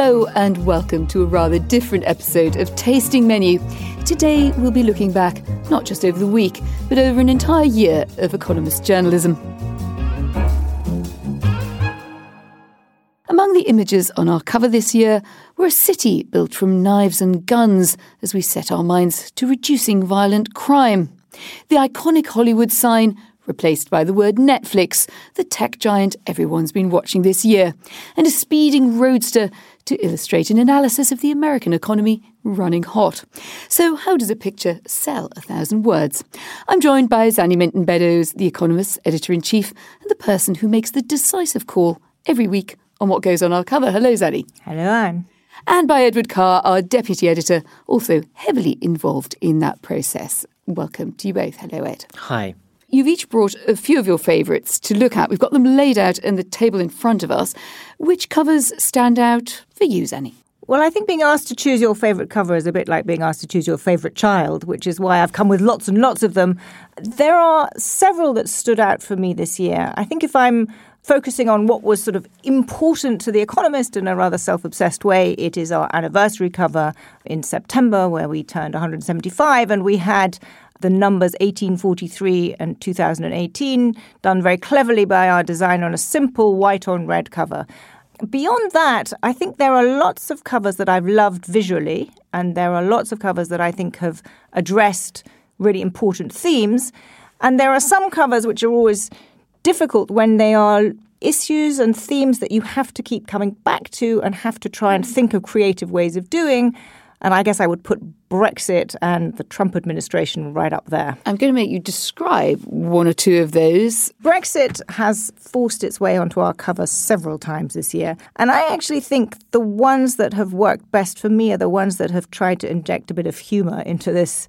Hello and welcome to a rather different episode of Tasting Menu. Today we'll be looking back not just over the week, but over an entire year of Economist journalism. Among the images on our cover this year were a city built from knives and guns as we set our minds to reducing violent crime. The iconic Hollywood sign replaced by the word Netflix, the tech giant everyone's been watching this year, and a speeding roadster to illustrate an analysis of the American economy running hot. So, how does a picture sell a thousand words? I'm joined by Zanny Minton Beddoes, the Economist's editor in chief, and the person who makes the decisive call every week on what goes on our cover. Hello, Zanny. Hello, Anne. And by Edward Carr, our deputy editor, also heavily involved in that process. Welcome to you both. Hello, Ed. Hi. You've each brought a few of your favourites to look at. We've got them laid out in the table in front of us. Which covers stand out for you, Zanny? Well, I think being asked to choose your favourite cover is a bit like being asked to choose your favourite child, which is why I've come with lots and lots of them. There are several that stood out for me this year. I think if I'm focusing on what was sort of important to The Economist in a rather self obsessed way, it is our anniversary cover in September, where we turned 175, and we had the numbers 1843 and 2018, done very cleverly by our designer on a simple white on red cover. Beyond that, I think there are lots of covers that I've loved visually, and there are lots of covers that I think have addressed really important themes. And there are some covers which are always difficult when they are issues and themes that you have to keep coming back to and have to try and think of creative ways of doing. And I guess I would put Brexit and the Trump administration right up there. I'm going to make you describe one or two of those. Brexit has forced its way onto our cover several times this year. And I actually think the ones that have worked best for me are the ones that have tried to inject a bit of humour into this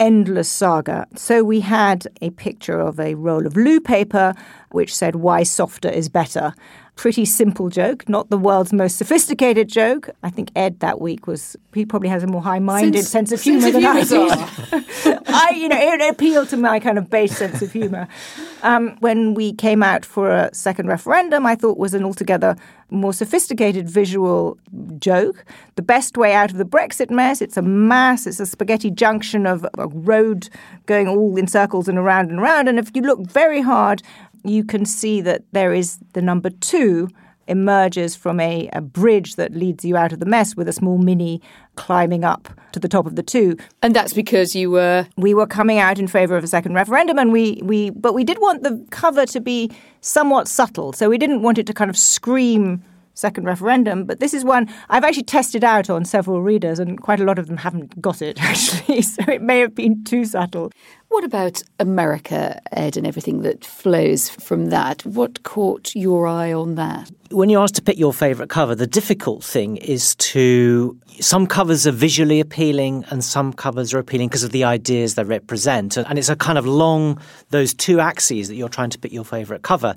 endless saga. So we had a picture of a roll of loo paper which said, Why softer is better pretty simple joke, not the world's most sophisticated joke. I think Ed that week was he probably has a more high-minded sense, sense of humour than I do. I, you know, it appealed to my kind of base sense of humour. Um, when we came out for a second referendum, I thought was an altogether more sophisticated visual joke. The best way out of the Brexit mess. It's a mass. It's a spaghetti junction of a road going all in circles and around and around. And if you look very hard, you can see that there is the number two emerges from a, a, bridge that leads you out of the mess with a small mini climbing up to the top of the two. And that's because you were we were coming out in favour of a second referendum and we, we but we did want the cover to be somewhat subtle. So we didn't want it to kind of scream second referendum. But this is one I've actually tested out on several readers, and quite a lot of them haven't got it, actually. So it may have been too subtle. What about America, Ed, and everything that flows from that? What caught your eye on that? When you're asked to pick your favourite cover, the difficult thing is to. Some covers are visually appealing and some covers are appealing because of the ideas they represent. And it's a kind of long, those two axes that you're trying to pick your favourite cover.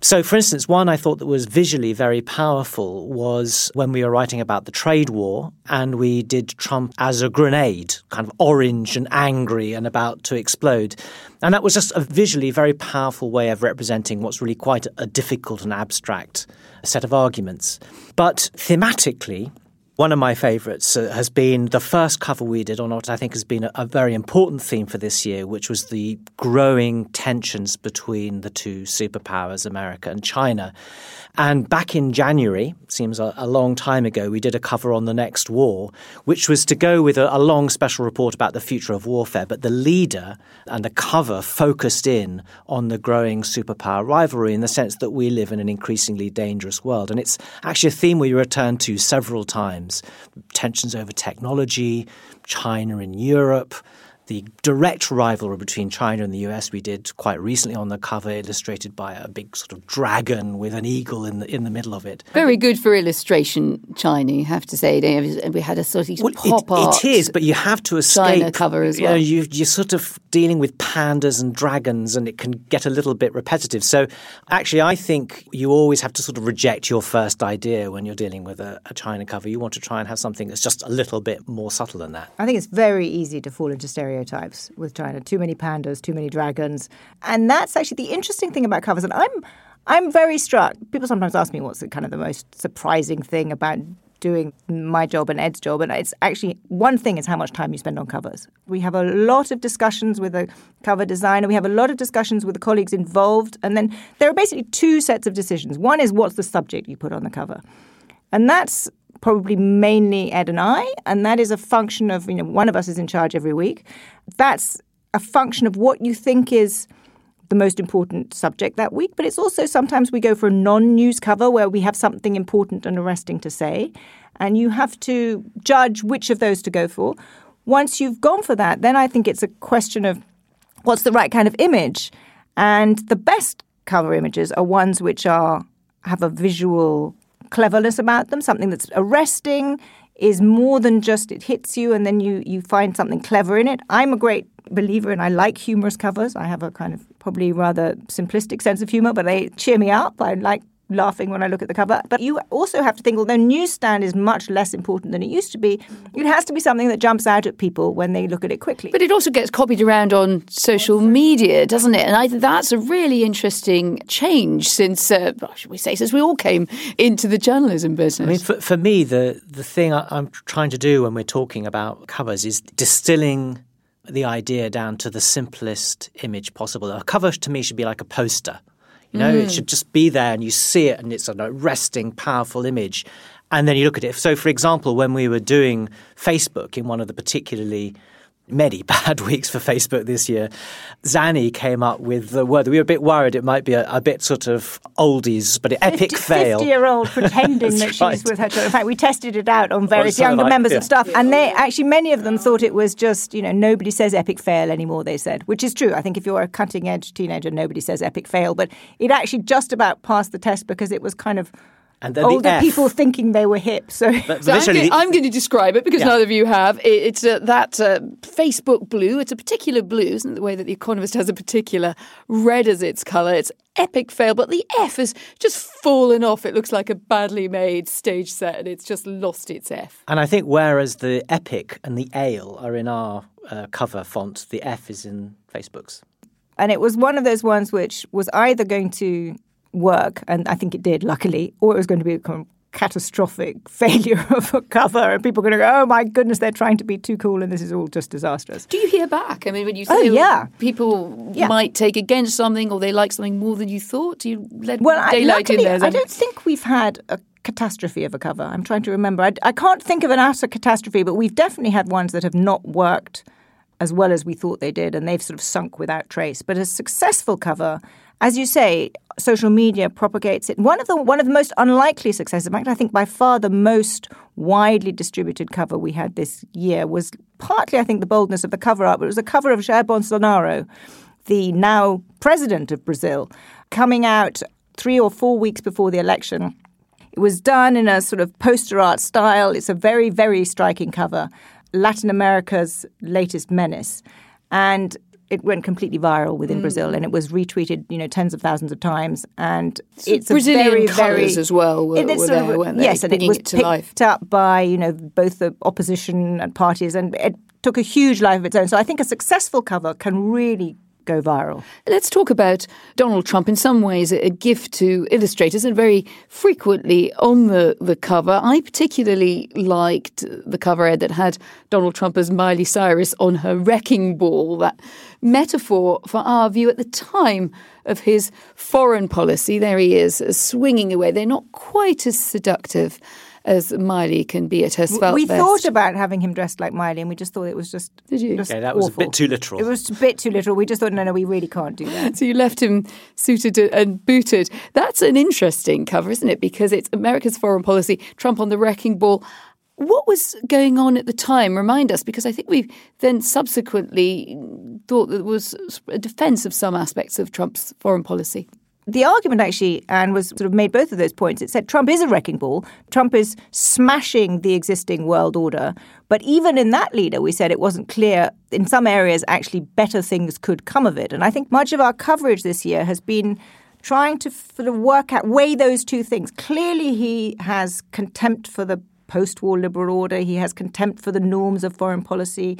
So, for instance, one I thought that was visually very powerful was when we were writing about the trade war and we did Trump as a grenade, kind of orange and angry and about to explode. And that was just a visually very powerful way of representing what's really quite a difficult and abstract set of arguments. But thematically, one of my favourites uh, has been the first cover we did on what I think has been a, a, very important theme for this year, which was the growing tensions between the two superpowers, America and China. And back in January, seems a, a, long time ago, we did a cover on the next war, which was to go with a, a long special report about the future of warfare. But the leader and the cover focused in on the growing superpower rivalry in the sense that we live in an increasingly dangerous world. And it's actually a theme we return to several times tensions over technology, China and Europe the direct rivalry between China and the US we did quite recently on the cover, illustrated by a big sort of dragon with an eagle in the in the middle of it. Very good for illustration, China. You have to say. We had a sort of well, pop it, art. It is, but you have to escape. China cover as well. You know, you, you're sort of dealing with pandas and dragons, and it can get a little bit repetitive. So, actually, I think you always have to sort of reject your first idea when you're dealing with a, a China cover. You want to try and have something that's just a little bit more subtle than that. I think it's very easy to fall into stereotypes stereotypes with China. Too many pandas, too many dragons. And that's actually the interesting thing about covers. And I'm I'm very struck. People sometimes ask me what's the kind of the most surprising thing about doing my job and Ed's job. And it's actually one thing is how much time you spend on covers. We have a lot of discussions with a cover designer. We have a lot of discussions with the colleagues involved. And then there are basically two sets of decisions. One is what's the subject you put on the cover. And that's probably mainly Ed and I. And that is a function of, you know, one of us is in charge every week. That's a function of what you think is the most important subject that week, but it's also sometimes we go for a non news cover where we have something important and arresting to say, and you have to judge which of those to go for. Once you've gone for that, then I think it's a question of what's the right kind of image. And the best cover images are ones which are have a visual cleverness about them, something that's arresting, is more than just it hits you and then you, you find something clever in it. I'm a great believer and I like humorous covers. I have a kind of probably rather simplistic sense of humor, but they cheer me up. I like laughing when I look at the cover. But you also have to think, although newsstand is much less important than it used to be, it has to be something that jumps out at people when they look at it quickly. But it also gets copied around on social media, doesn't it? And I think that's a really interesting change since, uh, should we say, since we all came into the journalism business. I mean, for, for me, the, the thing I'm trying to do when we're talking about covers is distilling the idea down to the simplest image possible. A cover to me should be like a poster. You know, mm. it should just be there and you see it and it's a resting, powerful image. And then you look at it. So, for example, when we were doing Facebook in one of the particularly many bad weeks for Facebook this year, Zanny came up with the word. We were a bit worried it might be a, a bit sort of oldies, but an epic 50, fail. 50 year old pretending that she's right. with her children. In fact, we tested it out on various younger like, members yeah. and stuff, and they actually, many of them thought it was just, you know, nobody says epic fail anymore, they said, which is true. I think if you're a cutting edge teenager, nobody says epic fail, but it actually just about passed the test because it was kind of and then older the people thinking they were hip. So, so I'm, going, I'm, going, to describe it because yeah. neither of you have. It, it's uh, that uh, Facebook blue. It's a particular blue, isn't it? The way that the Economist has a particular red as its colour. It's epic fail, but the F has just fallen off. It looks like a badly made stage set, and it's just lost its F. And I think whereas the epic and the ale are in our uh, cover font, the F is in Facebook's. And it was one of those ones which was either going to work, and I think it did, luckily, or it was going to be a catastrophic failure of a cover, and people are going to go, "Oh my goodness, they're trying to be too cool, and this is all just disastrous." Do you hear back? I mean, when you oh, say, "Oh yeah," people yeah. might take against something, or they like something more than you thought. Do you let well, daylight I, luckily, in there? I don't think we've had a catastrophe of a cover. I'm trying to remember. I, I can't think of an utter catastrophe, but we've definitely had ones that have not worked as well as we thought they did, and they've sort of sunk without trace. But a successful cover, as you say, social media propagates it. One of the one of the most unlikely successes, in fact, I think by far the most widely distributed cover we had this year was partly, I think, the boldness of the cover art, but it was a cover of Jair Bolsonaro, the now president of Brazil, coming out three or four weeks before the election. It was done in a sort of poster art style. It's a very, very striking cover. Latin America's latest menace. And it went completely viral within mm. Brazil, and it was retweeted, you know, tens of thousands of times. And so it's Brazilian a very, very as well. Were, were there, of, yes, and it was it picked life. up by you know both the opposition and parties, and it took a huge life of its own. So I think a successful cover can really go viral. Let's talk about Donald Trump. In some ways, a gift to illustrators, and very frequently on the, the cover. I particularly liked the cover Ed that had Donald Trump as Miley Cyrus on her wrecking ball. That metaphor for our view at the time of his foreign policy. There he is, swinging away. They're not quite as seductive as Miley can be at her svelte We best. thought about having him dressed like Miley, and we just thought it was just. Did you? Just yeah, that was awful. a bit too literal. It was a bit too literal. We just thought, no, no, we really can't do that. so you left him suited and booted. That's an interesting cover, isn't it? Because it's America's foreign policy, Trump on the wrecking ball. What was going on at the time? Remind us, because I think we've then subsequently thought that there was a defence of some aspects of Trump's foreign policy the argument actually, Anne, was sort of made both of those points. It said Trump is a wrecking ball. Trump is smashing the existing world order. But even in that leader, we said it wasn't clear. In some areas, actually, better things could come of it. And I think much of our coverage this year has been trying to sort of work out, weigh those two things. Clearly, he has contempt for the post war liberal order, he has contempt for the norms of foreign policy.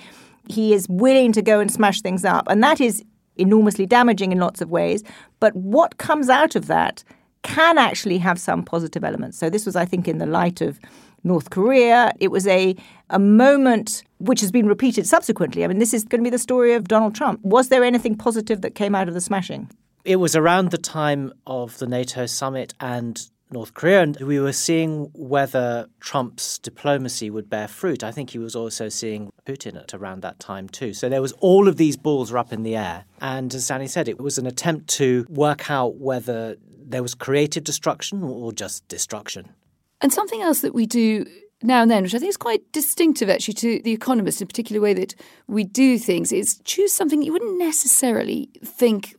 He is willing to go and smash things up. And that is enormously damaging in lots of ways. But what comes out of that can actually have some positive elements. So this was, I think, in the light of North Korea. It was a a moment which has been repeated subsequently. I mean, this is going to be the story of Donald Trump. Was there anything positive that came out of the smashing? It was around the time of the NATO summit and North Korea, and we were seeing whether Trump's diplomacy would bear fruit. I think he was also seeing Putin at around that time too. So there was all of these balls were up in the air, and as Zanny said, it was an attempt to work out whether there was creative destruction or just destruction. And something else that we do now and then, which I think is quite distinctive actually to The Economist, in a particular way that we do things, is choose something you wouldn't necessarily think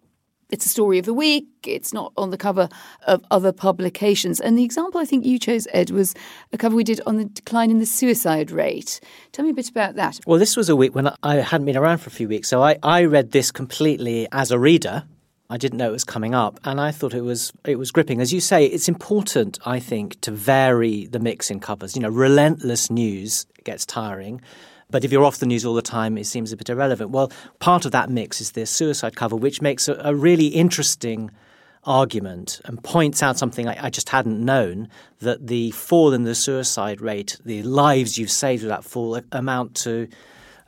it's a story of the week. It's not on the cover of other publications. And the example I think you chose, Ed, was a cover we did on the decline in the suicide rate. Tell me a bit about that. Well, this was a week when I hadn't been around for a few weeks. So I, I read this completely as a reader I didn't know it was coming up, and I thought it was it was gripping. As you say, it's important, I think, to vary the mix in covers. You know, relentless news gets tiring. But if you're off the news all the time, it seems a bit irrelevant. Well, part of that mix is the suicide cover, which makes a, a really interesting argument and points out something I, I, just hadn't known that the fall in the suicide rate, the lives you've saved with that fall, amount to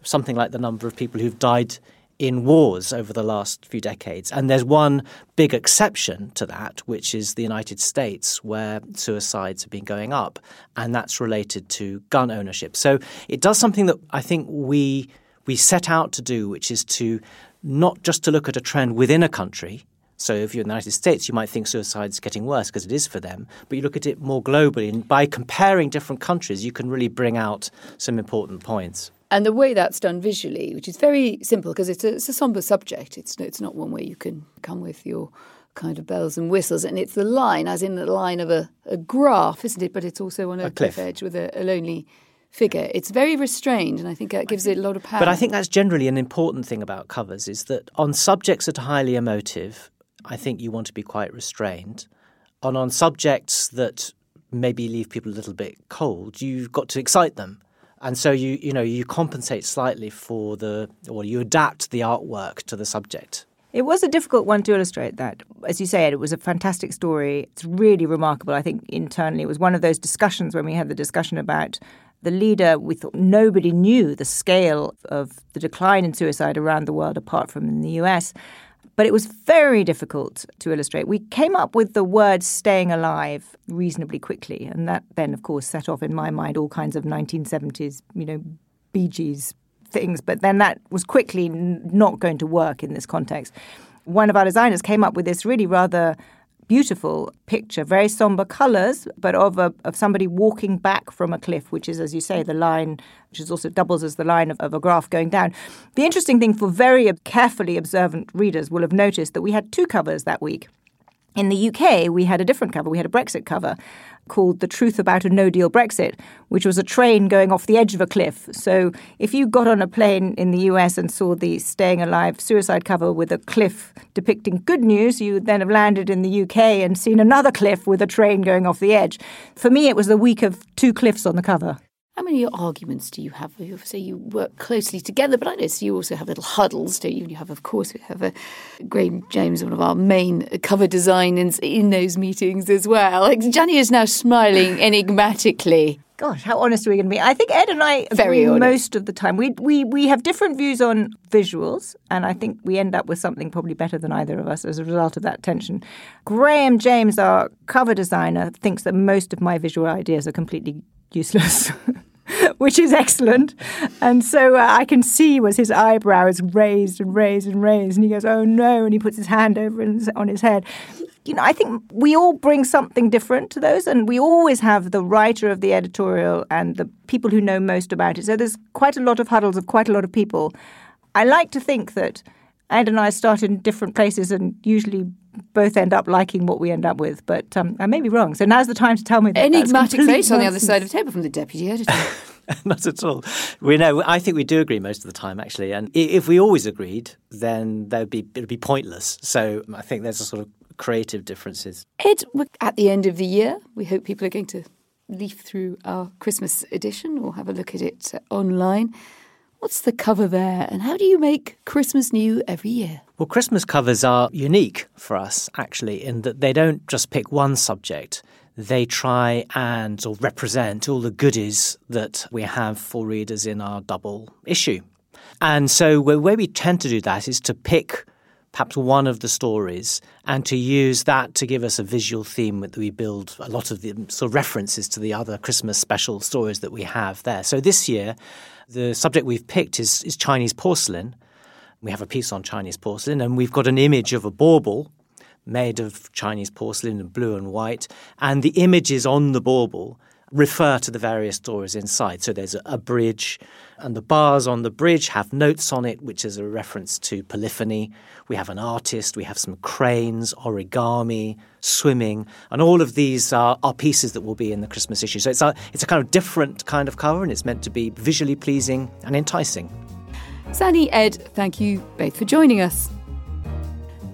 something like the number of people who've died in wars over the last few decades. And there's one big exception to that, which is the United States, where suicides have been going up, and that's related to gun ownership. So it does something that I think we we set out to do, which is to not just to look at a trend within a country. So if you're in the United States, you might think suicide's getting worse because it is for them. But you look at it more globally, and by comparing different countries, you can really bring out some important points. And the way that's done visually, which is very simple because it's a, it's a somber subject, it's, it's not one where you can come with your kind of bells and whistles. And it's the line, as in the line of a, a graph, isn't it? But it's also on a, a cliff. cliff edge with a, a lonely figure. It's very restrained, and I think that gives it a lot of power. But I think that's generally an important thing about covers is that on subjects that are highly emotive, I think you want to be quite restrained. And on subjects that maybe leave people a little bit cold, you've got to excite them and so you you know you compensate slightly for the or you adapt the artwork to the subject. It was a difficult one to illustrate that. As you said, it was a fantastic story. It's really remarkable. I think internally it was one of those discussions when we had the discussion about the leader. We thought nobody knew the scale of the decline in suicide around the world apart from in the US. But it was very difficult to illustrate. We came up with the word staying alive reasonably quickly. And that then, of course, set off in my mind all kinds of 1970s, you know, Bee Gees things. But then that was quickly not going to work in this context. One of our designers came up with this really rather beautiful picture, very somber colours, but of a, of somebody walking back from a cliff, which is, as you say, the line, which is also doubles as the line of, of a graph going down. The interesting thing for very carefully observant readers will have noticed that we had two covers that week. In the UK, we had a different cover. We had a Brexit cover called The Truth About a No Deal Brexit, which was a train going off the edge of a cliff. So if you got on a plane in the US and saw the Staying Alive suicide cover with a cliff depicting good news, you would then have landed in the UK and seen another cliff with a train going off the edge. For me, it was the week of two cliffs on the cover. How many arguments do you have? You say you work closely together, but I notice you also have little huddles, don't you? You have, of course, we have a Graham James, one of our main cover designers, in those meetings as well. Like is now smiling enigmatically. Gosh, how honest are we going to be? I think Ed and I very honest, most of the time. We we we have different views on visuals, and I think we end up with something probably better than either of us as a result of that tension. Graham James, our cover designer, thinks that most of my visual ideas are completely useless. which is excellent. And so uh, I can see was his eyebrows raised and raised and raised, and he goes, "Oh no!" and he puts his hand over on his head. You know, I think we all bring something different to those, and we always have the writer of the editorial and the people who know most about it. So there's quite a lot of huddles of quite a lot of people. I like to think that Ed and I start in different places and usually both end up liking what we end up with. But um, I may be wrong. So now's the time to tell me that. Enigmatic face nonsense. on the other side of the table from the deputy editor. Not at all. We know. I think we do agree most of the time, actually. And if we always agreed, then there would be it would be pointless. So I think there's a sort of creative differences. Ed, at the end of the year, we hope people are going to leaf through our Christmas edition or have a look at it online. What's the cover there, and how do you make Christmas new every year? Well, Christmas covers are unique for us, actually, in that they don't just pick one subject. They try and or represent all the goodies that we have for readers in our double issue. And so, way we tend to do that is to pick perhaps one of the stories and to use that to give us a visual theme that we build a lot of the sort of references to the other Christmas special stories that we have there. So this year, the subject we've picked is, is Chinese porcelain. We have a piece on Chinese porcelain, and we've got an image of a bauble made of Chinese porcelain in blue and white, and the images on the bauble refer to the various stories inside. So there's a, a, bridge, and the bars on the bridge have notes on it, which is a reference to polyphony. We have an artist, we have some cranes, origami, swimming, and all of these are, are pieces that will be in the Christmas issue. So it's a, it's a kind of different kind of cover, and it's meant to be visually pleasing and enticing. Zanny, Ed, thank you both for joining us.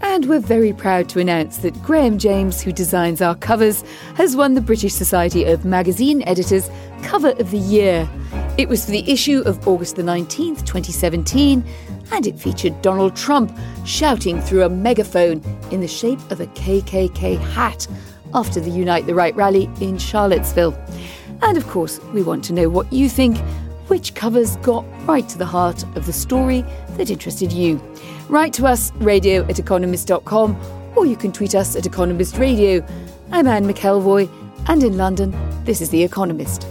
And we're very proud to announce that Graham James, who designs our covers, has won the British Society of Magazine Editors Cover of the Year. It was for the issue of August the 19th, 2017, and it featured Donald Trump shouting through a megaphone in the shape of a KKK hat after the Unite the Right rally in Charlottesville. And of course, we want to know what you think. Which covers got right to the heart of the story that interested you? Write to us, radio at economist.com, or you can tweet us at Economist Radio. I'm Anne McElvoy, and in London, this is The Economist.